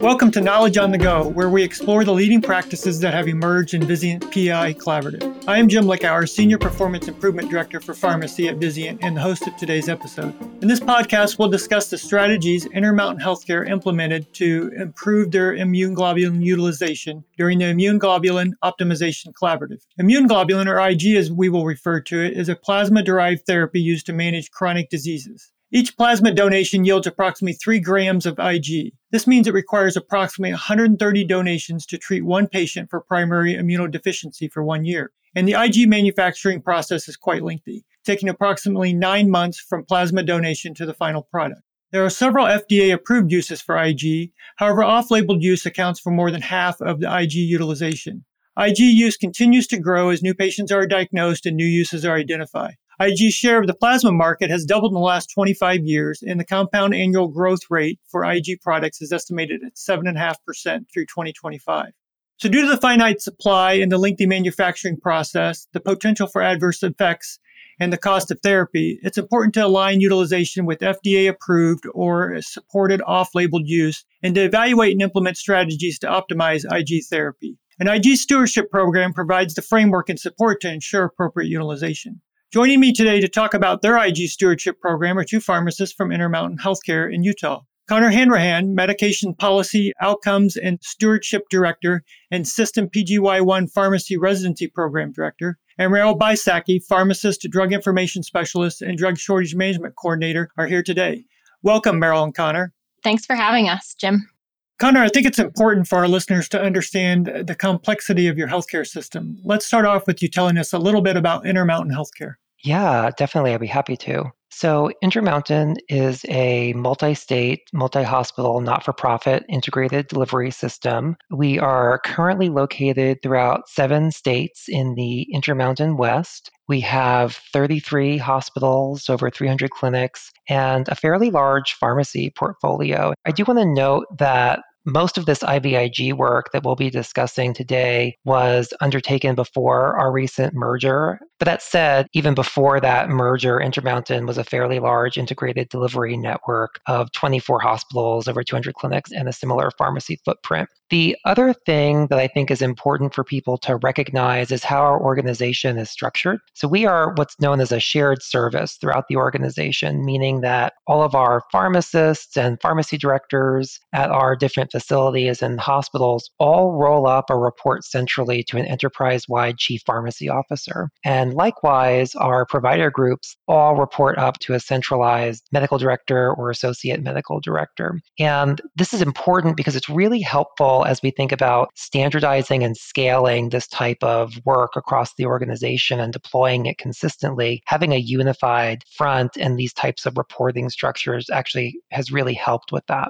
Welcome to Knowledge on the Go, where we explore the leading practices that have emerged in Vizient PI Collaborative. I am Jim Lickauer, Senior Performance Improvement Director for Pharmacy at Vizient and the host of today's episode. In this podcast, we'll discuss the strategies Intermountain Healthcare implemented to improve their immune globulin utilization during the Immune Globulin Optimization Collaborative. Immune globulin, or IG as we will refer to it, is a plasma derived therapy used to manage chronic diseases. Each plasma donation yields approximately 3 grams of IG. This means it requires approximately 130 donations to treat one patient for primary immunodeficiency for one year. And the IG manufacturing process is quite lengthy, taking approximately nine months from plasma donation to the final product. There are several FDA approved uses for IG. However, off label use accounts for more than half of the IG utilization. IG use continues to grow as new patients are diagnosed and new uses are identified. IG's share of the plasma market has doubled in the last 25 years, and the compound annual growth rate for IG products is estimated at 7.5% through 2025. So, due to the finite supply and the lengthy manufacturing process, the potential for adverse effects, and the cost of therapy, it's important to align utilization with FDA approved or supported off labeled use and to evaluate and implement strategies to optimize IG therapy. An IG stewardship program provides the framework and support to ensure appropriate utilization. Joining me today to talk about their IG stewardship program are two pharmacists from Intermountain Healthcare in Utah. Connor Hanrahan, Medication Policy, Outcomes, and Stewardship Director and System PGY1 Pharmacy Residency Program Director, and Meryl Bysacki, Pharmacist, Drug Information Specialist, and Drug Shortage Management Coordinator, are here today. Welcome, Meryl and Connor. Thanks for having us, Jim. Connor, I think it's important for our listeners to understand the complexity of your healthcare system. Let's start off with you telling us a little bit about Intermountain Healthcare. Yeah, definitely. I'd be happy to. So, Intermountain is a multi state, multi hospital, not for profit integrated delivery system. We are currently located throughout seven states in the Intermountain West. We have 33 hospitals, over 300 clinics, and a fairly large pharmacy portfolio. I do want to note that most of this IVIG work that we'll be discussing today was undertaken before our recent merger. But that said, even before that merger, Intermountain was a fairly large integrated delivery network of 24 hospitals, over 200 clinics, and a similar pharmacy footprint. The other thing that I think is important for people to recognize is how our organization is structured. So we are what's known as a shared service throughout the organization, meaning that all of our pharmacists and pharmacy directors at our different facilities and hospitals all roll up or report centrally to an enterprise wide chief pharmacy officer. And likewise, our provider groups all report up to a centralized medical director or associate medical director. And this is important because it's really helpful as we think about standardizing and scaling this type of work across the organization and deploying it consistently, having a unified front and these types of reporting structures actually has really helped with that.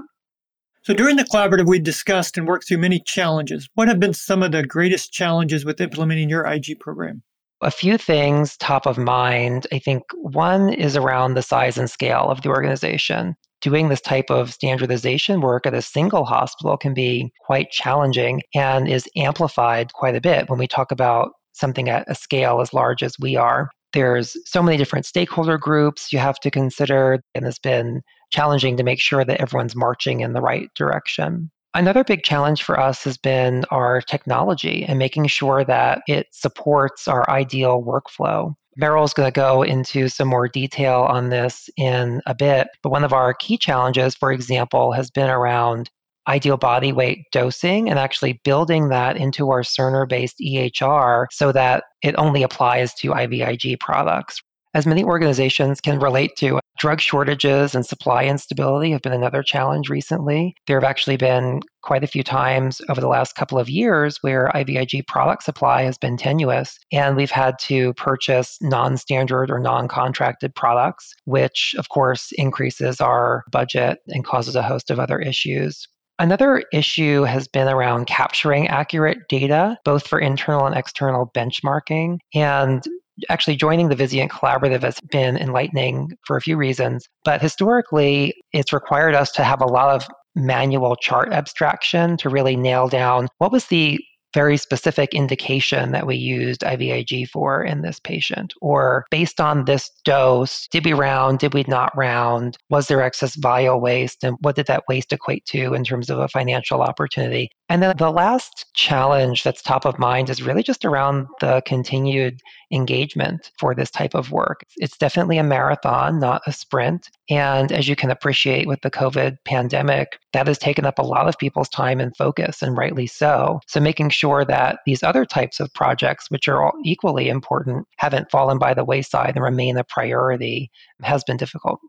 So, during the collaborative, we discussed and worked through many challenges. What have been some of the greatest challenges with implementing your IG program? A few things top of mind. I think one is around the size and scale of the organization doing this type of standardization work at a single hospital can be quite challenging and is amplified quite a bit when we talk about something at a scale as large as we are. There's so many different stakeholder groups you have to consider, and it's been challenging to make sure that everyone's marching in the right direction. Another big challenge for us has been our technology and making sure that it supports our ideal workflow. Meryl's going to go into some more detail on this in a bit. But one of our key challenges, for example, has been around ideal body weight dosing and actually building that into our Cerner based EHR so that it only applies to IVIG products as many organizations can relate to, drug shortages and supply instability have been another challenge recently. There have actually been quite a few times over the last couple of years where IVIG product supply has been tenuous, and we've had to purchase non standard or non contracted products, which of course increases our budget and causes a host of other issues. Another issue has been around capturing accurate data, both for internal and external benchmarking. And actually joining the Vizient Collaborative has been enlightening for a few reasons. But historically, it's required us to have a lot of manual chart abstraction to really nail down what was the very specific indication that we used IVIG for in this patient? Or based on this dose, did we round, did we not round? Was there excess vial waste? And what did that waste equate to in terms of a financial opportunity? And then the last challenge that's top of mind is really just around the continued engagement for this type of work. It's definitely a marathon, not a sprint. And as you can appreciate with the COVID pandemic, that has taken up a lot of people's time and focus, and rightly so. So making sure that these other types of projects, which are all equally important, haven't fallen by the wayside and remain a priority has been difficult.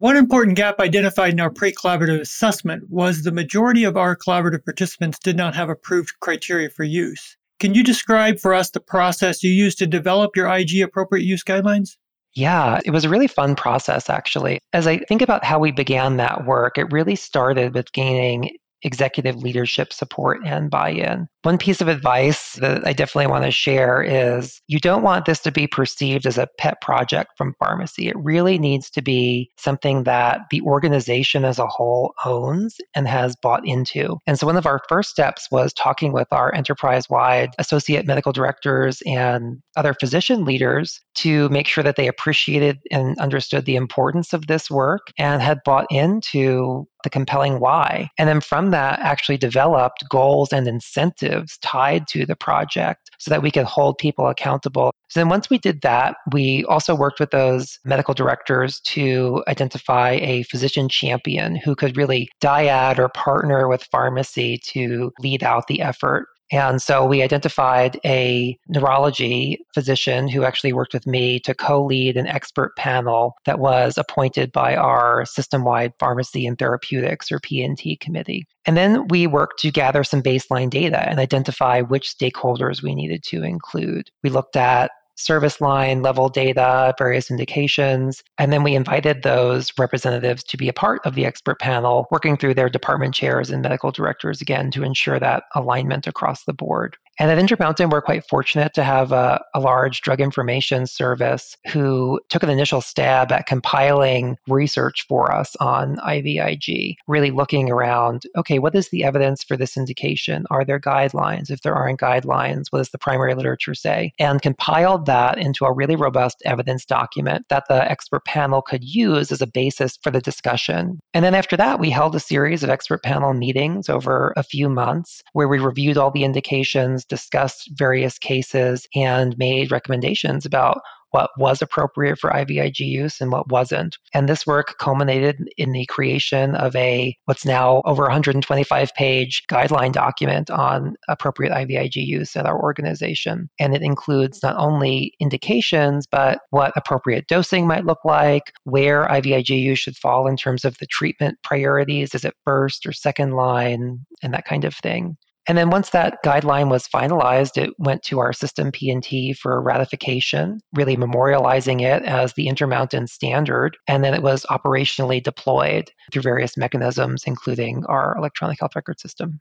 One important gap identified in our pre collaborative assessment was the majority of our collaborative participants did not have approved criteria for use. Can you describe for us the process you used to develop your IG appropriate use guidelines? Yeah, it was a really fun process, actually. As I think about how we began that work, it really started with gaining executive leadership support and buy in. One piece of advice that I definitely want to share is you don't want this to be perceived as a pet project from pharmacy. It really needs to be something that the organization as a whole owns and has bought into. And so one of our first steps was talking with our enterprise wide associate medical directors and other physician leaders to make sure that they appreciated and understood the importance of this work and had bought into the compelling why. And then from that, actually developed goals and incentives tied to the project so that we could hold people accountable. So then once we did that, we also worked with those medical directors to identify a physician champion who could really dyad or partner with pharmacy to lead out the effort. And so we identified a neurology physician who actually worked with me to co lead an expert panel that was appointed by our system wide pharmacy and therapeutics or P&T committee. And then we worked to gather some baseline data and identify which stakeholders we needed to include. We looked at service line level data, various indications. And then we invited those representatives to be a part of the expert panel, working through their department chairs and medical directors again to ensure that alignment across the board. And at Intermountain, we're quite fortunate to have a, a, large drug information service who took an initial stab at compiling research for us on IVIG, really looking around okay, what is the evidence for this indication? Are there guidelines? If there aren't guidelines, what does the primary literature say? And compiled that into a really robust evidence document that the expert panel could use as a basis for the discussion. And then after that, we held a series of expert panel meetings over a few months where we reviewed all the indications discussed various cases and made recommendations about what was appropriate for IVIG use and what wasn't. And this work culminated in the creation of a what's now over 125 page guideline document on appropriate IVIG use at our organization. And it includes not only indications, but what appropriate dosing might look like, where IVIG use should fall in terms of the treatment priorities. Is it first or second line, and that kind of thing. And then once that guideline was finalized, it went to our system P&T for ratification, really memorializing it as the Intermountain standard. And then it was operationally deployed through various mechanisms, including our electronic health record system.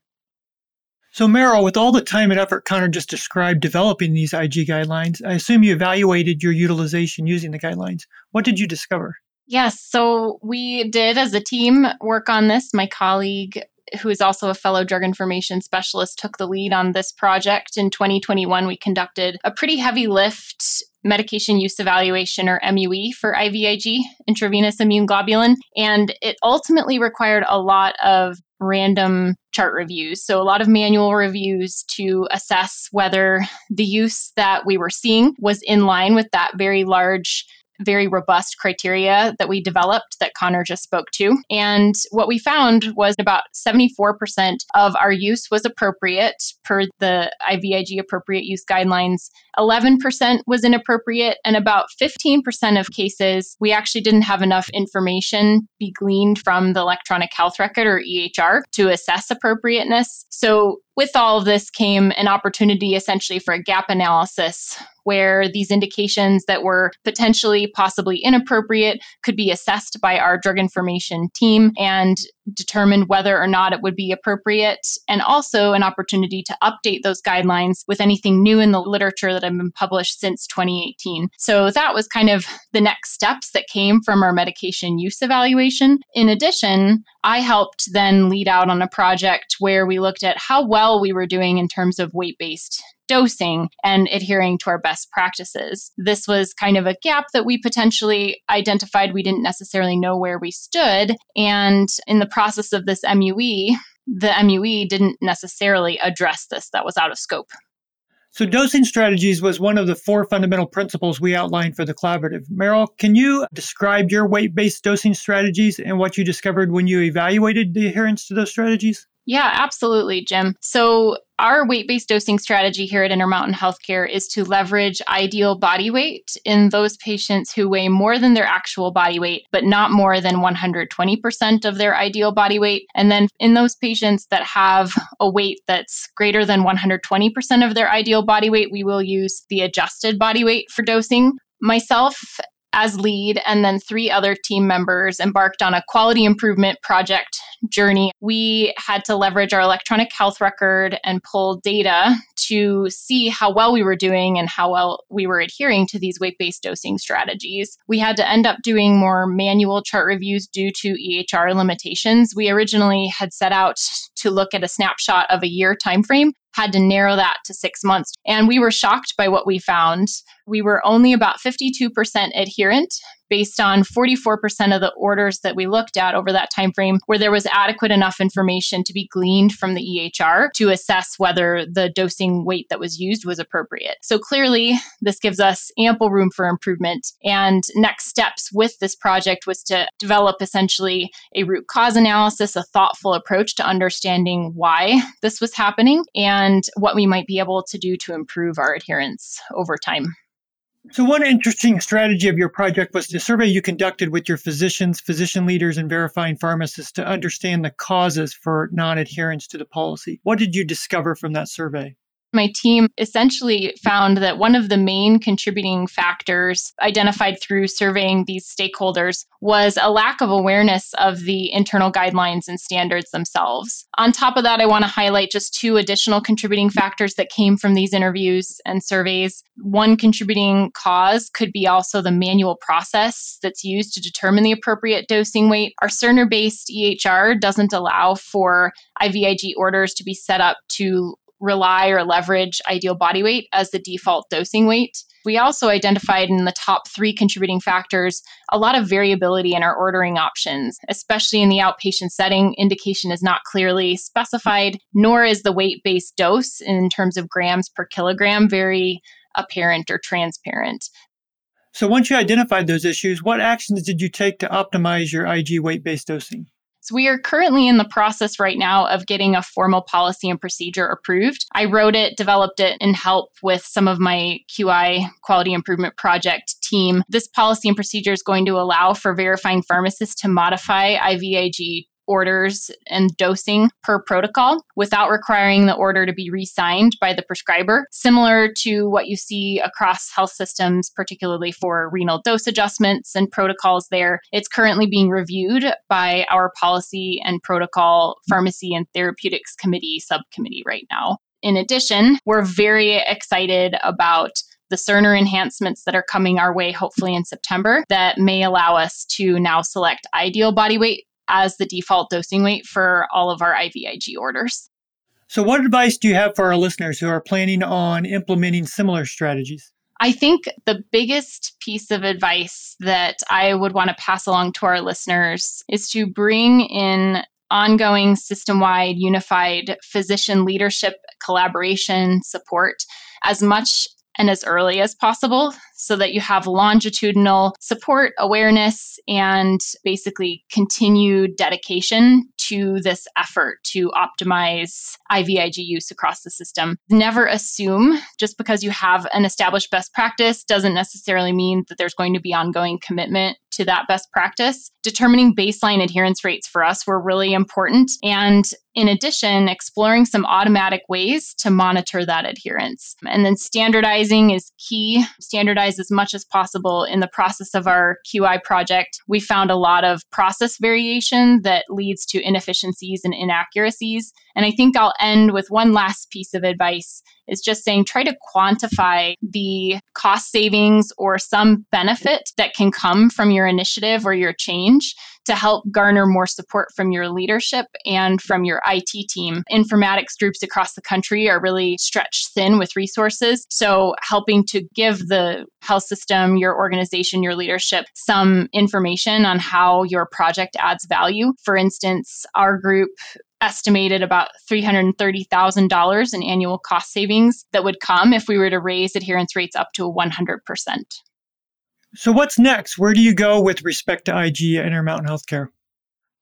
So, Meryl, with all the time and effort Connor just described developing these IG guidelines, I assume you evaluated your utilization using the guidelines. What did you discover? Yes, so we did as a team work on this. My colleague who is also a fellow drug information specialist, took the lead on this project. In 2021, we conducted a pretty heavy lift medication use evaluation or MUE for IVIG, intravenous immune globulin, and it ultimately required a lot of random chart reviews. So, a lot of manual reviews to assess whether the use that we were seeing was in line with that very large very robust criteria that we developed that Connor just spoke to. And what we found was about 74% of our use was appropriate per the IVIG appropriate use guidelines. 11% was inappropriate, and about 15% of cases, we actually didn't have enough information be gleaned from the electronic health record or EHR to assess appropriateness. So, with all of this came an opportunity essentially for a gap analysis where these indications that were potentially possibly inappropriate could be assessed by our drug information team and determined whether or not it would be appropriate, and also an opportunity to update those guidelines with anything new in the literature that have been published since 2018. So that was kind of the next steps that came from our medication use evaluation. In addition, I helped then lead out on a project where we looked at how well we were doing in terms of weight based dosing and adhering to our best practices. This was kind of a gap that we potentially identified. We didn't necessarily know where we stood. And in the process of this MUE, the MUE didn't necessarily address this, that was out of scope. So, dosing strategies was one of the four fundamental principles we outlined for the collaborative. Meryl, can you describe your weight based dosing strategies and what you discovered when you evaluated the adherence to those strategies? Yeah, absolutely, Jim. So, our weight based dosing strategy here at Intermountain Healthcare is to leverage ideal body weight in those patients who weigh more than their actual body weight, but not more than 120% of their ideal body weight. And then in those patients that have a weight that's greater than 120% of their ideal body weight, we will use the adjusted body weight for dosing. Myself as lead, and then three other team members embarked on a quality improvement project journey. We had to leverage our electronic health record and pull data to see how well we were doing and how well we were adhering to these weight based dosing strategies. We had to end up doing more manual chart reviews due to EHR limitations. We originally had set out to look at a snapshot of a year timeframe had to narrow that to six months. And we were shocked by what we found. We were only about 52% adherent based on 44% of the orders that we looked at over that time frame where there was adequate enough information to be gleaned from the EHR to assess whether the dosing weight that was used was appropriate. So clearly this gives us ample room for improvement and next steps with this project was to develop essentially a root cause analysis, a thoughtful approach to understanding why this was happening and what we might be able to do to improve our adherence over time. So, one interesting strategy of your project was the survey you conducted with your physicians, physician leaders, and verifying pharmacists to understand the causes for non adherence to the policy. What did you discover from that survey? My team essentially found that one of the main contributing factors identified through surveying these stakeholders was a lack of awareness of the internal guidelines and standards themselves. On top of that, I want to highlight just two additional contributing factors that came from these interviews and surveys. One contributing cause could be also the manual process that's used to determine the appropriate dosing weight. Our Cerner based EHR doesn't allow for IVIG orders to be set up to rely or leverage ideal body weight as the default dosing weight. We also identified in the top three contributing factors a lot of variability in our ordering options, especially in the outpatient setting. Indication is not clearly specified, nor is the weight based dose in terms of grams per kilogram very apparent or transparent. So, once you identified those issues, what actions did you take to optimize your IG weight based dosing? So we are currently in the process right now of getting a formal policy and procedure approved. I wrote it, developed it, and helped with some of my QI quality improvement project team. This policy and procedure is going to allow for verifying pharmacists to modify IVIG orders and dosing per protocol without requiring the order to be re signed by the prescriber, similar to what you see across health systems, particularly for renal dose adjustments and protocols there. It's currently being reviewed by our policy and protocol pharmacy and therapeutics committee subcommittee right now. In addition, we're very excited about the Cerner enhancements that are coming our way, hopefully in September, that may allow us to now select ideal body weight as the default dosing weight for all of our IVIG orders. So, what advice do you have for our listeners who are planning on implementing similar strategies? I think the biggest piece of advice that I would want to pass along to our listeners is to bring in ongoing system wide unified physician leadership collaboration support as much and as early as possible so that you have longitudinal support, awareness, and basically continued dedication to this effort to optimize IVIG use across the system. Never assume just because you have an established best practice doesn't necessarily mean that there's going to be ongoing commitment to that best practice. Determining baseline adherence rates for us were really important. And in addition, exploring some automatic ways to monitor that adherence. And then standardizing is key. Standardizing standardize as much as possible in the process of our QI project. We found a lot of process variation that leads to inefficiencies and inaccuracies. And I think I'll end with one last piece of advice is just saying try to quantify the cost savings or some benefit that can come from your initiative or your change to help garner more support from your leadership and from your IT team. Informatics groups across the country are really stretched thin with resources. So, helping to give the health system, your organization, your leadership some information on how your project adds value. For instance, our group estimated about $330,000 in annual cost savings that would come if we were to raise adherence rates up to 100%. So, what's next? Where do you go with respect to IG at Intermountain Healthcare?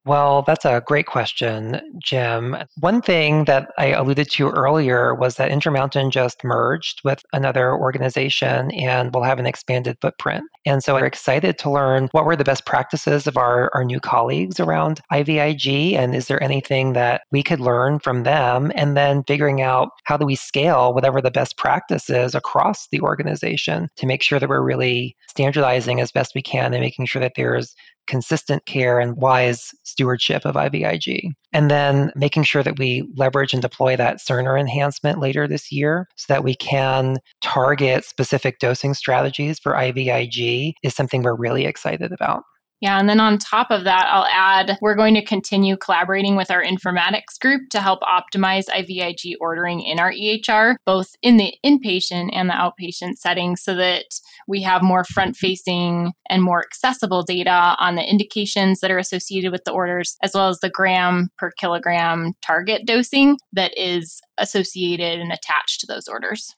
Well, that's a great question, Jim. One thing that I alluded to earlier was that Intermountain just merged with another organization and will have an expanded footprint. And so we're excited to learn what were the best practices of our, our new colleagues around IVIG and is there anything that we could learn from them? And then figuring out how do we scale whatever the best practice is across the organization to make sure that we're really standardizing as best we can and making sure that there's consistent care and wise stewardship of IVIG. And then making sure that we leverage and deploy that Cerner enhancement later this year so that we can target specific dosing strategies for IVIG is something we're really excited about. Yeah, and then on top of that, I'll add we're going to continue collaborating with our informatics group to help optimize IVIG ordering in our EHR, both in the inpatient and the outpatient settings, so that we have more front facing and more accessible data on the indications that are associated with the orders, as well as the gram per kilogram target dosing that is associated and attached to those orders.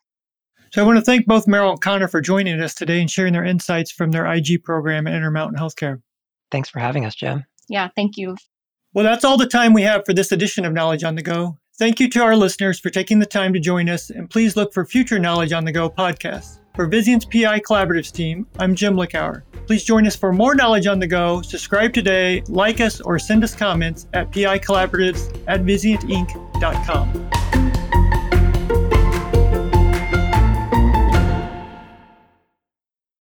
So I want to thank both Meryl and Connor for joining us today and sharing their insights from their IG program at Intermountain Healthcare. Thanks for having us, Jim. Yeah, thank you. Well, that's all the time we have for this edition of Knowledge on the Go. Thank you to our listeners for taking the time to join us, and please look for future Knowledge on the Go podcasts. For Vizient's PI Collaboratives team, I'm Jim Lickauer. Please join us for more Knowledge on the Go. Subscribe today, like us, or send us comments at picollaboratives at vizientinc.com.